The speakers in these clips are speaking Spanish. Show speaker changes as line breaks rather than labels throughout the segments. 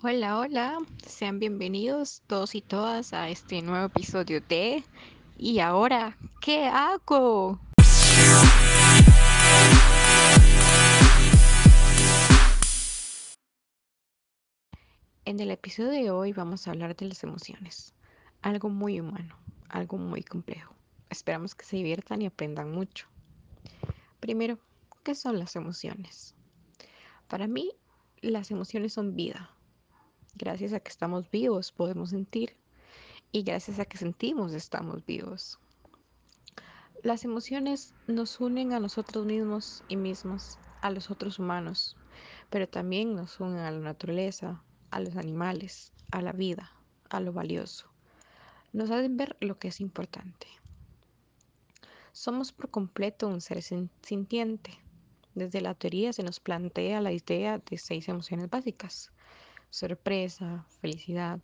Hola, hola, sean bienvenidos todos y todas a este nuevo episodio de ¿Y ahora qué hago? En el episodio de hoy vamos a hablar de las emociones, algo muy humano, algo muy complejo. Esperamos que se diviertan y aprendan mucho. Primero, ¿qué son las emociones? Para mí, las emociones son vida. Gracias a que estamos vivos podemos sentir y gracias a que sentimos estamos vivos. Las emociones nos unen a nosotros mismos y mismas, a los otros humanos, pero también nos unen a la naturaleza, a los animales, a la vida, a lo valioso. Nos hacen ver lo que es importante. Somos por completo un ser sintiente. Desde la teoría se nos plantea la idea de seis emociones básicas. Sorpresa, felicidad,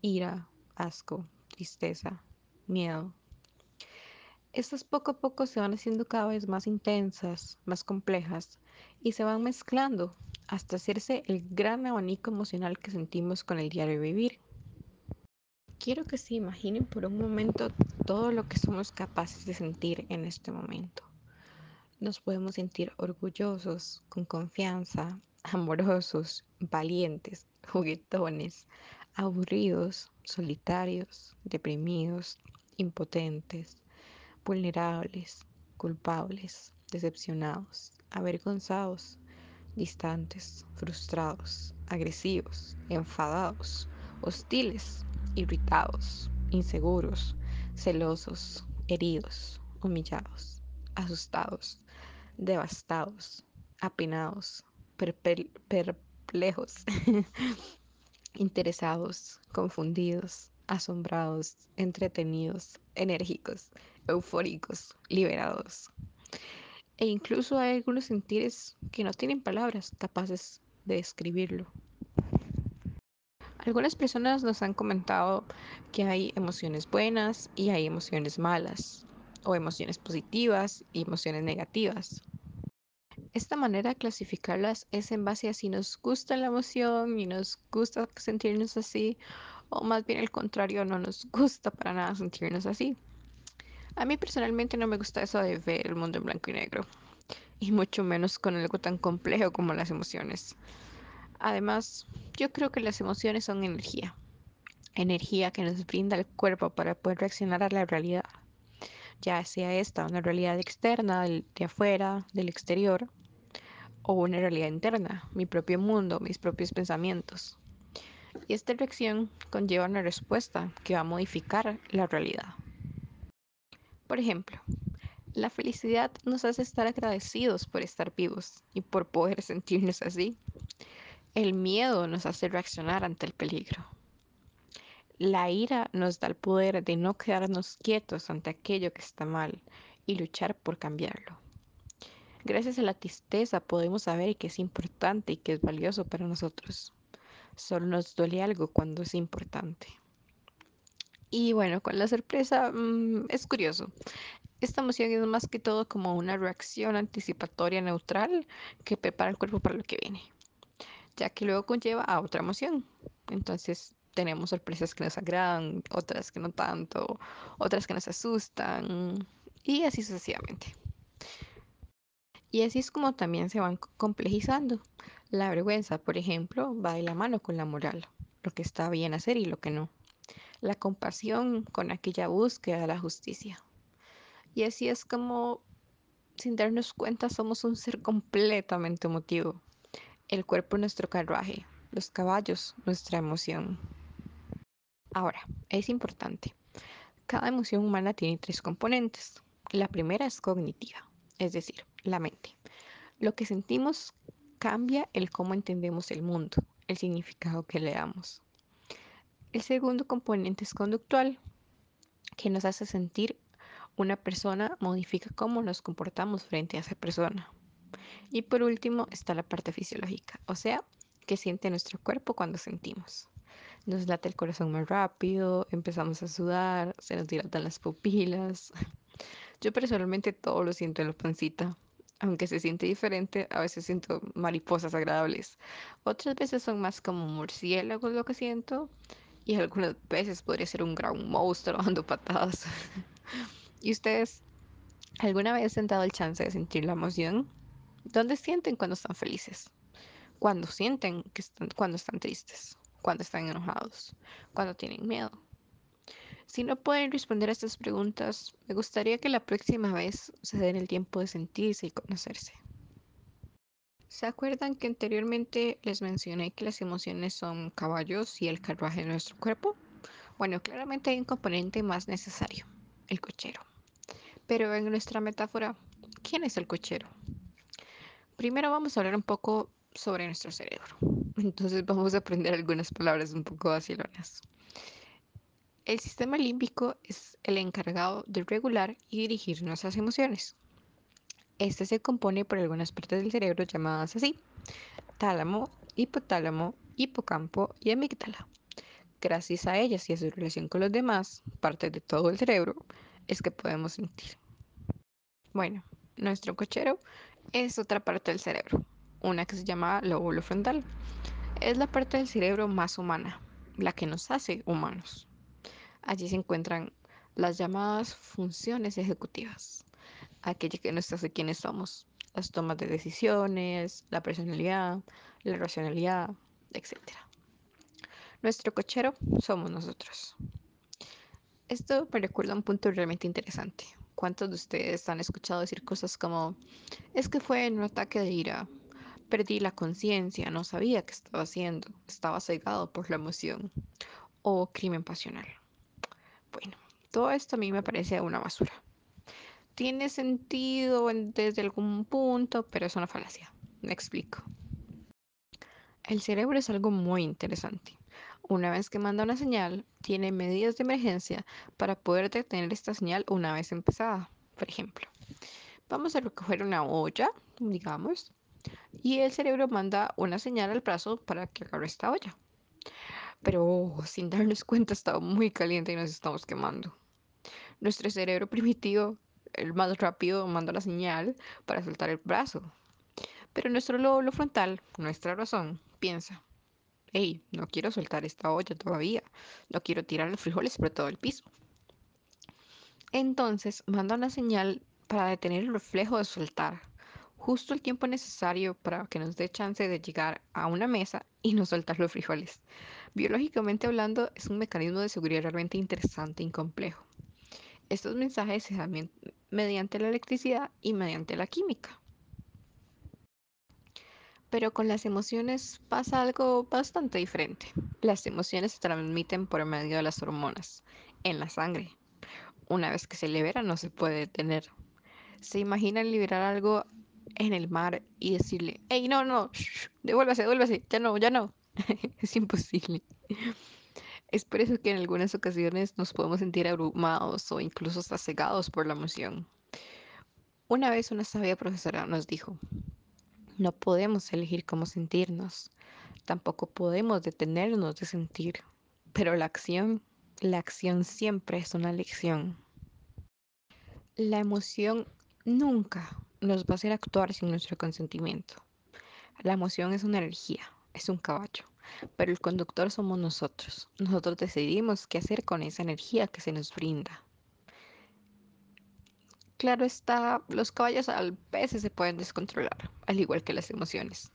ira, asco, tristeza, miedo, estas poco a poco se van haciendo cada vez más intensas, más complejas y se van mezclando hasta hacerse el gran abanico emocional que sentimos con el diario vivir. Quiero que se imaginen por un momento todo lo que somos capaces de sentir en este momento. Nos podemos sentir orgullosos, con confianza, amorosos, valientes, juguetones, aburridos, solitarios, deprimidos, impotentes, vulnerables, culpables, decepcionados, avergonzados, distantes, frustrados, agresivos, enfadados, hostiles, irritados, inseguros, celosos, heridos, humillados, asustados, devastados, apenados, perplejos, interesados, confundidos, asombrados, entretenidos, enérgicos, eufóricos, liberados. E incluso hay algunos sentires que no tienen palabras capaces de describirlo. Algunas personas nos han comentado que hay emociones buenas y hay emociones malas, o emociones positivas y emociones negativas. Esta manera de clasificarlas es en base a si nos gusta la emoción y nos gusta sentirnos así, o más bien el contrario, no nos gusta para nada sentirnos así. A mí personalmente no me gusta eso de ver el mundo en blanco y negro, y mucho menos con algo tan complejo como las emociones. Además, yo creo que las emociones son energía, energía que nos brinda el cuerpo para poder reaccionar a la realidad, ya sea esta una realidad externa, de afuera, del exterior, o una realidad interna, mi propio mundo, mis propios pensamientos. Y esta reacción conlleva una respuesta que va a modificar la realidad. Por ejemplo, la felicidad nos hace estar agradecidos por estar vivos y por poder sentirnos así. El miedo nos hace reaccionar ante el peligro. La ira nos da el poder de no quedarnos quietos ante aquello que está mal y luchar por cambiarlo. Gracias a la tristeza podemos saber que es importante y que es valioso para nosotros. Solo nos duele algo cuando es importante. Y bueno, con la sorpresa mmm, es curioso. Esta emoción es más que todo como una reacción anticipatoria neutral que prepara el cuerpo para lo que viene, ya que luego conlleva a otra emoción. Entonces tenemos sorpresas que nos agradan, otras que no tanto, otras que nos asustan y así sucesivamente. Y así es como también se van complejizando. La vergüenza, por ejemplo, va de la mano con la moral, lo que está bien hacer y lo que no. La compasión con aquella búsqueda de la justicia. Y así es como, sin darnos cuenta, somos un ser completamente emotivo. El cuerpo nuestro carruaje, los caballos nuestra emoción. Ahora, es importante. Cada emoción humana tiene tres componentes. La primera es cognitiva, es decir, la mente. Lo que sentimos cambia el cómo entendemos el mundo, el significado que le damos. El segundo componente es conductual, que nos hace sentir una persona modifica cómo nos comportamos frente a esa persona. Y por último está la parte fisiológica, o sea, qué siente nuestro cuerpo cuando sentimos. Nos late el corazón más rápido, empezamos a sudar, se nos dilatan las pupilas. Yo personalmente todo lo siento en la pancita. Aunque se siente diferente, a veces siento mariposas agradables. Otras veces son más como murciélagos lo que siento. Y algunas veces podría ser un gran monstruo dando patadas. ¿Y ustedes alguna vez han dado el chance de sentir la emoción? ¿Dónde sienten cuando están felices? ¿Cuándo sienten que están, cuando están tristes? ¿Cuándo están enojados? ¿Cuándo tienen miedo? Si no pueden responder a estas preguntas, me gustaría que la próxima vez se den el tiempo de sentirse y conocerse. ¿Se acuerdan que anteriormente les mencioné que las emociones son caballos y el carruaje de nuestro cuerpo? Bueno, claramente hay un componente más necesario, el cochero. Pero en nuestra metáfora, ¿quién es el cochero? Primero vamos a hablar un poco sobre nuestro cerebro. Entonces vamos a aprender algunas palabras un poco vacilonas. El sistema límbico es el encargado de regular y dirigir nuestras emociones. Este se compone por algunas partes del cerebro llamadas así: tálamo, hipotálamo, hipocampo y amígdala. Gracias a ellas y a su relación con los demás, partes de todo el cerebro, es que podemos sentir. Bueno, nuestro cochero es otra parte del cerebro, una que se llama lóbulo frontal. Es la parte del cerebro más humana, la que nos hace humanos. Allí se encuentran las llamadas funciones ejecutivas, aquella que nos hace quienes somos, las tomas de decisiones, la personalidad, la racionalidad, etc. Nuestro cochero somos nosotros. Esto me recuerda un punto realmente interesante. ¿Cuántos de ustedes han escuchado decir cosas como, es que fue en un ataque de ira, perdí la conciencia, no sabía qué estaba haciendo, estaba cegado por la emoción, o crimen pasional? Bueno, todo esto a mí me parece una basura. Tiene sentido desde algún punto, pero es una falacia. Me explico. El cerebro es algo muy interesante. Una vez que manda una señal, tiene medidas de emergencia para poder detener esta señal una vez empezada. Por ejemplo, vamos a recoger una olla, digamos, y el cerebro manda una señal al brazo para que agarre esta olla. Pero sin darnos cuenta estaba muy caliente y nos estamos quemando. Nuestro cerebro primitivo, el más rápido, manda la señal para soltar el brazo. Pero nuestro lóbulo frontal, nuestra razón, piensa, hey, no quiero soltar esta olla todavía, no quiero tirar los frijoles por todo el piso. Entonces manda una señal para detener el reflejo de soltar, justo el tiempo necesario para que nos dé chance de llegar a una mesa y no soltar los frijoles. Biológicamente hablando, es un mecanismo de seguridad realmente interesante y complejo. Estos mensajes se dan mediante la electricidad y mediante la química. Pero con las emociones pasa algo bastante diferente. Las emociones se transmiten por medio de las hormonas en la sangre. Una vez que se libera no se puede detener. ¿Se imaginan liberar algo en el mar y decirle, hey, no, no, devuélvase, devuélvase, ya no, ya no? es imposible. Es por eso que en algunas ocasiones nos podemos sentir abrumados o incluso hasta por la emoción. Una vez una sabia profesora nos dijo, no podemos elegir cómo sentirnos, tampoco podemos detenernos de sentir, pero la acción, la acción siempre es una lección. La emoción nunca nos va a hacer actuar sin nuestro consentimiento. La emoción es una energía, es un caballo, pero el conductor somos nosotros. Nosotros decidimos qué hacer con esa energía que se nos brinda. Claro está, los caballos a veces se pueden descontrolar, al igual que las emociones.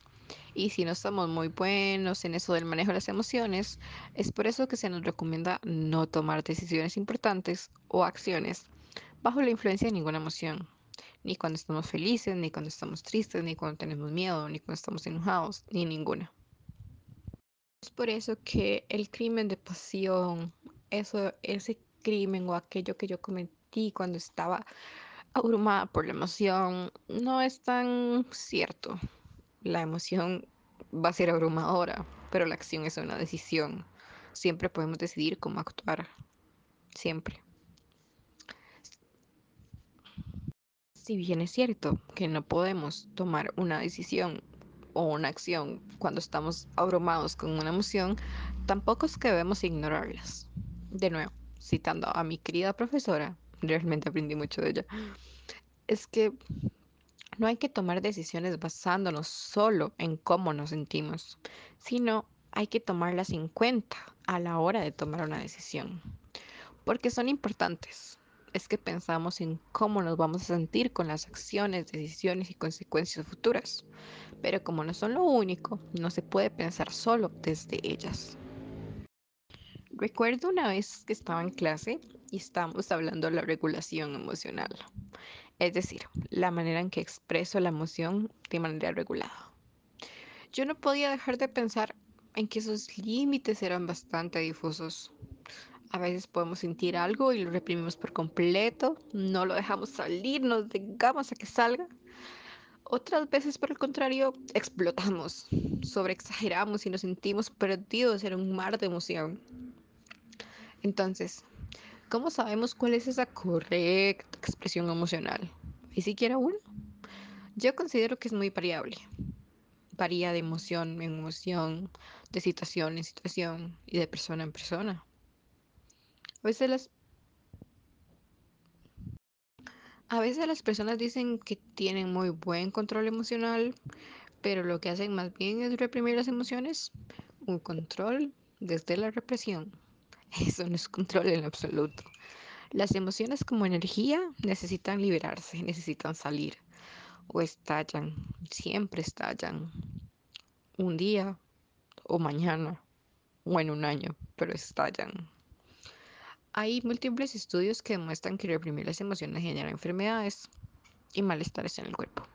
Y si no somos muy buenos en eso del manejo de las emociones, es por eso que se nos recomienda no tomar decisiones importantes o acciones bajo la influencia de ninguna emoción. Ni cuando estamos felices, ni cuando estamos tristes, ni cuando tenemos miedo, ni cuando estamos enojados, ni ninguna. Es por eso que el crimen de pasión, eso, ese crimen o aquello que yo cometí cuando estaba abrumada por la emoción, no es tan cierto. La emoción va a ser abrumadora, pero la acción es una decisión. Siempre podemos decidir cómo actuar. Siempre. Si bien es cierto que no podemos tomar una decisión o una acción cuando estamos abrumados con una emoción, tampoco es que debemos ignorarlas. De nuevo, citando a mi querida profesora, realmente aprendí mucho de ella, es que No hay que tomar decisiones basándonos solo en cómo nos sentimos, sino hay que tomarlas en cuenta a la hora de tomar una decisión, porque son importantes. Es que pensamos en cómo nos vamos a sentir con las acciones, decisiones y consecuencias futuras, pero como no son lo único, no se puede pensar solo desde ellas. Recuerdo una vez que estaba en clase y estábamos hablando de la regulación emocional, es decir, la manera en que expreso la emoción de manera regulada. Yo no podía dejar de pensar en que esos límites eran bastante difusos. A veces podemos sentir algo y lo reprimimos por completo, no lo dejamos salir, nos negamos a que salga. Otras veces, por el contrario, explotamos, sobreexageramos y nos sentimos perdidos en un mar de emoción. Entonces, ¿cómo sabemos cuál es esa correcta expresión emocional? ¿Y siquiera uno? Yo considero que es muy variable. Varía de emoción en emoción, de situación en situación y de persona en persona. A veces las, a veces las personas dicen que tienen muy buen control emocional, pero lo que hacen más bien es reprimir las emociones. Un control desde la represión. Eso no es control en absoluto. Las emociones como energía necesitan liberarse, necesitan salir o estallan, siempre estallan. Un día o mañana o en un año, pero estallan. Hay múltiples estudios que demuestran que reprimir las emociones genera enfermedades y malestares en el cuerpo.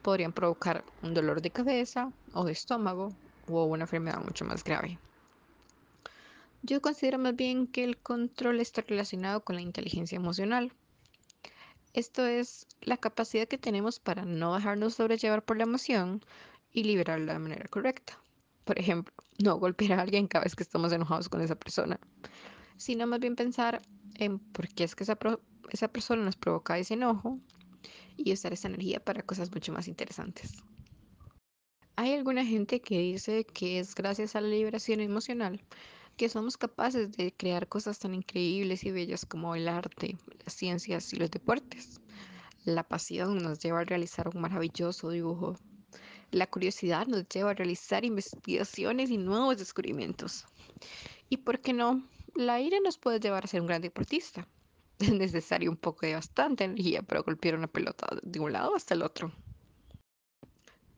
Podrían provocar un dolor de cabeza o de estómago o una enfermedad mucho más grave. Yo considero más bien que el control está relacionado con la inteligencia emocional. Esto es la capacidad que tenemos para no dejarnos sobrellevar por la emoción y liberarla de manera correcta. Por ejemplo, no golpear a alguien cada vez que estamos enojados con esa persona, sino más bien pensar en por qué es que esa, esa persona nos provoca ese enojo y usar esa energía para cosas mucho más interesantes. Hay alguna gente que dice que es gracias a la liberación emocional que somos capaces de crear cosas tan increíbles y bellas como el arte, las ciencias y los deportes. La pasión nos lleva a realizar un maravilloso dibujo. La curiosidad nos lleva a realizar investigaciones y nuevos descubrimientos. Y por qué no, la ira nos puede llevar a ser un gran deportista. Es necesario un poco de bastante energía para golpear una pelota de un lado hasta el otro.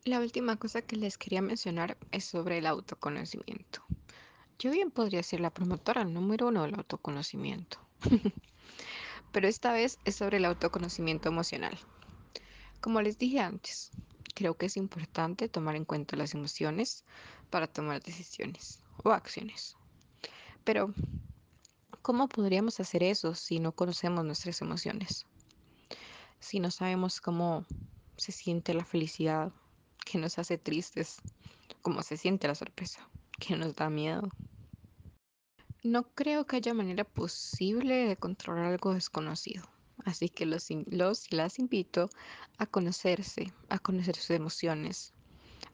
La última cosa que les quería mencionar es sobre el autoconocimiento. Yo bien podría ser la promotora número uno del autoconocimiento. Pero esta vez es sobre el autoconocimiento emocional. Como les dije antes, creo que es importante tomar en cuenta las emociones para tomar decisiones o acciones. Pero, ¿cómo podríamos hacer eso si no conocemos nuestras emociones? Si no sabemos cómo se siente la felicidad, que nos hace tristes, cómo se siente la sorpresa, que nos da miedo, no creo que haya manera posible de controlar algo desconocido. Así que los, los las invito a conocerse, a conocer sus emociones,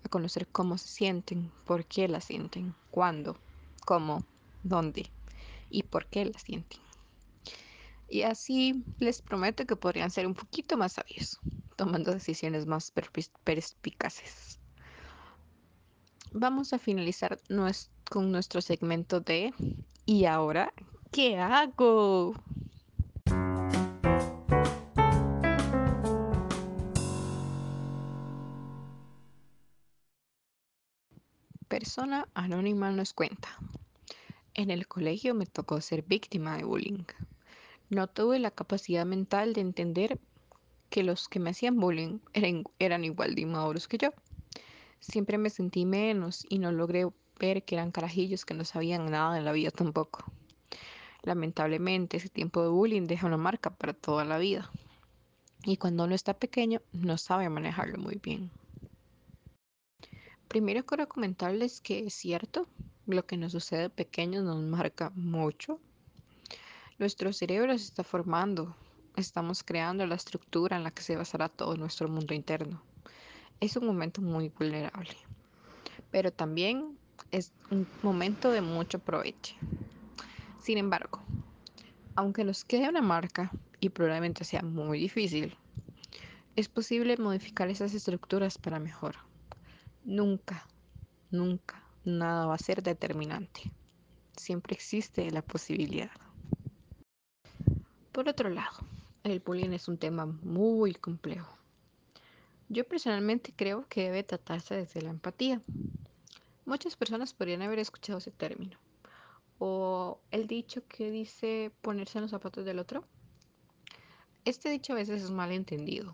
a conocer cómo se sienten, por qué las sienten, cuándo, cómo, dónde y por qué las sienten. Y así les prometo que podrían ser un poquito más sabios, tomando decisiones más perspicaces. Vamos a finalizar con nuestro segmento de ¿Y ahora qué hago? Persona anónima nos cuenta. En el colegio me tocó ser víctima de bullying. No tuve la capacidad mental de entender que los que me hacían bullying eran, igual de inmaduros que yo. Siempre me sentí menos y no logré ver que eran carajillos que no sabían nada en la vida tampoco. Lamentablemente, ese tiempo de bullying deja una marca para toda la vida. Y cuando uno está pequeño, no sabe manejarlo muy bien. Primero quiero comentarles que es cierto, lo que nos sucede de pequeños nos marca mucho. Nuestro cerebro se está formando, estamos creando la estructura en la que se basará todo nuestro mundo interno. Es un momento muy vulnerable, pero también es un momento de mucho provecho. Sin embargo, aunque nos quede una marca y probablemente sea muy difícil, es posible modificar esas estructuras para mejor. Nunca, nunca, nada va a ser determinante. Siempre existe la posibilidad. Por otro lado, el bullying es un tema muy complejo. Yo personalmente creo que debe tratarse desde la empatía. Muchas personas podrían haber escuchado ese término. O el dicho que dice ponerse en los zapatos del otro. Este dicho a veces es mal entendido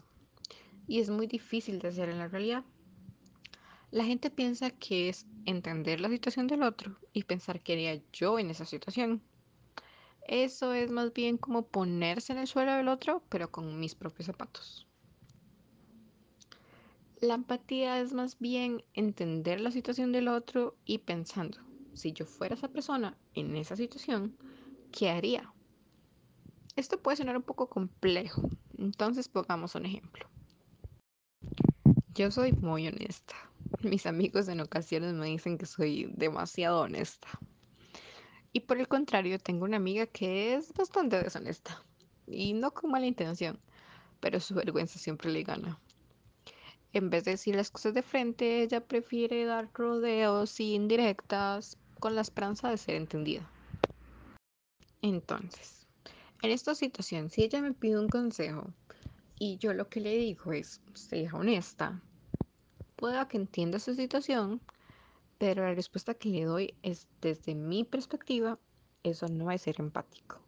y es muy difícil de hacer en la realidad. La gente piensa que es entender la situación del otro y pensar que haría yo en esa situación. Eso es más bien como ponerse en el suelo del otro, pero con mis propios zapatos. La empatía es más bien entender la situación del otro y pensando, si yo fuera esa persona en esa situación, ¿qué haría? Esto puede sonar un poco complejo, entonces pongamos un ejemplo. Yo soy muy honesta. Mis amigos en ocasiones me dicen que soy demasiado honesta. Y por el contrario, tengo una amiga que es bastante deshonesta. Y no con mala intención, pero su vergüenza siempre le gana. En vez de decir las cosas de frente, ella prefiere dar rodeos y indirectas con la esperanza de ser entendida. Entonces, en esta situación, si ella me pide un consejo y yo lo que le digo es, sea honesta, pueda que entienda su situación, pero la respuesta que le doy es desde mi perspectiva, eso no es ser empático.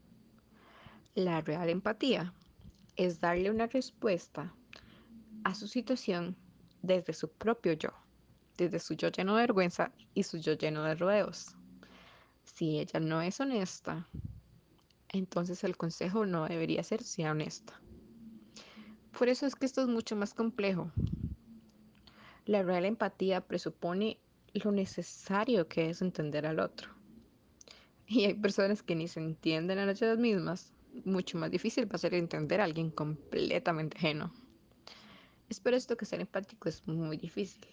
La real empatía es darle una respuesta a su situación desde su propio yo, desde su yo lleno de vergüenza y su yo lleno de rodeos. Si ella no es honesta, entonces el consejo no debería ser sea honesta. Por eso es que esto es mucho más complejo. La real empatía presupone lo necesario que es entender al otro. Y hay personas que ni se entienden a ellas mismas. Mucho más difícil va a ser entender a alguien completamente ajeno. Es por esto que ser empático es muy difícil.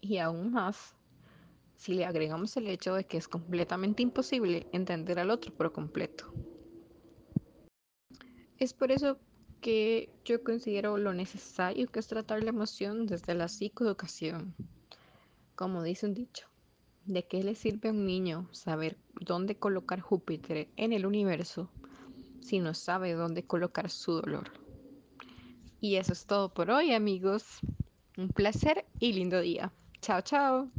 Y aún más si le agregamos el hecho de que es completamente imposible entender al otro por completo. Es por eso que yo considero lo necesario que es tratar la emoción desde la psicoeducación. Como dice un dicho, ¿de qué le sirve a un niño saber dónde colocar Júpiter en el universo si no sabe dónde colocar su dolor? Y eso es todo por hoy, amigos. Un placer y lindo día. Chao, chao.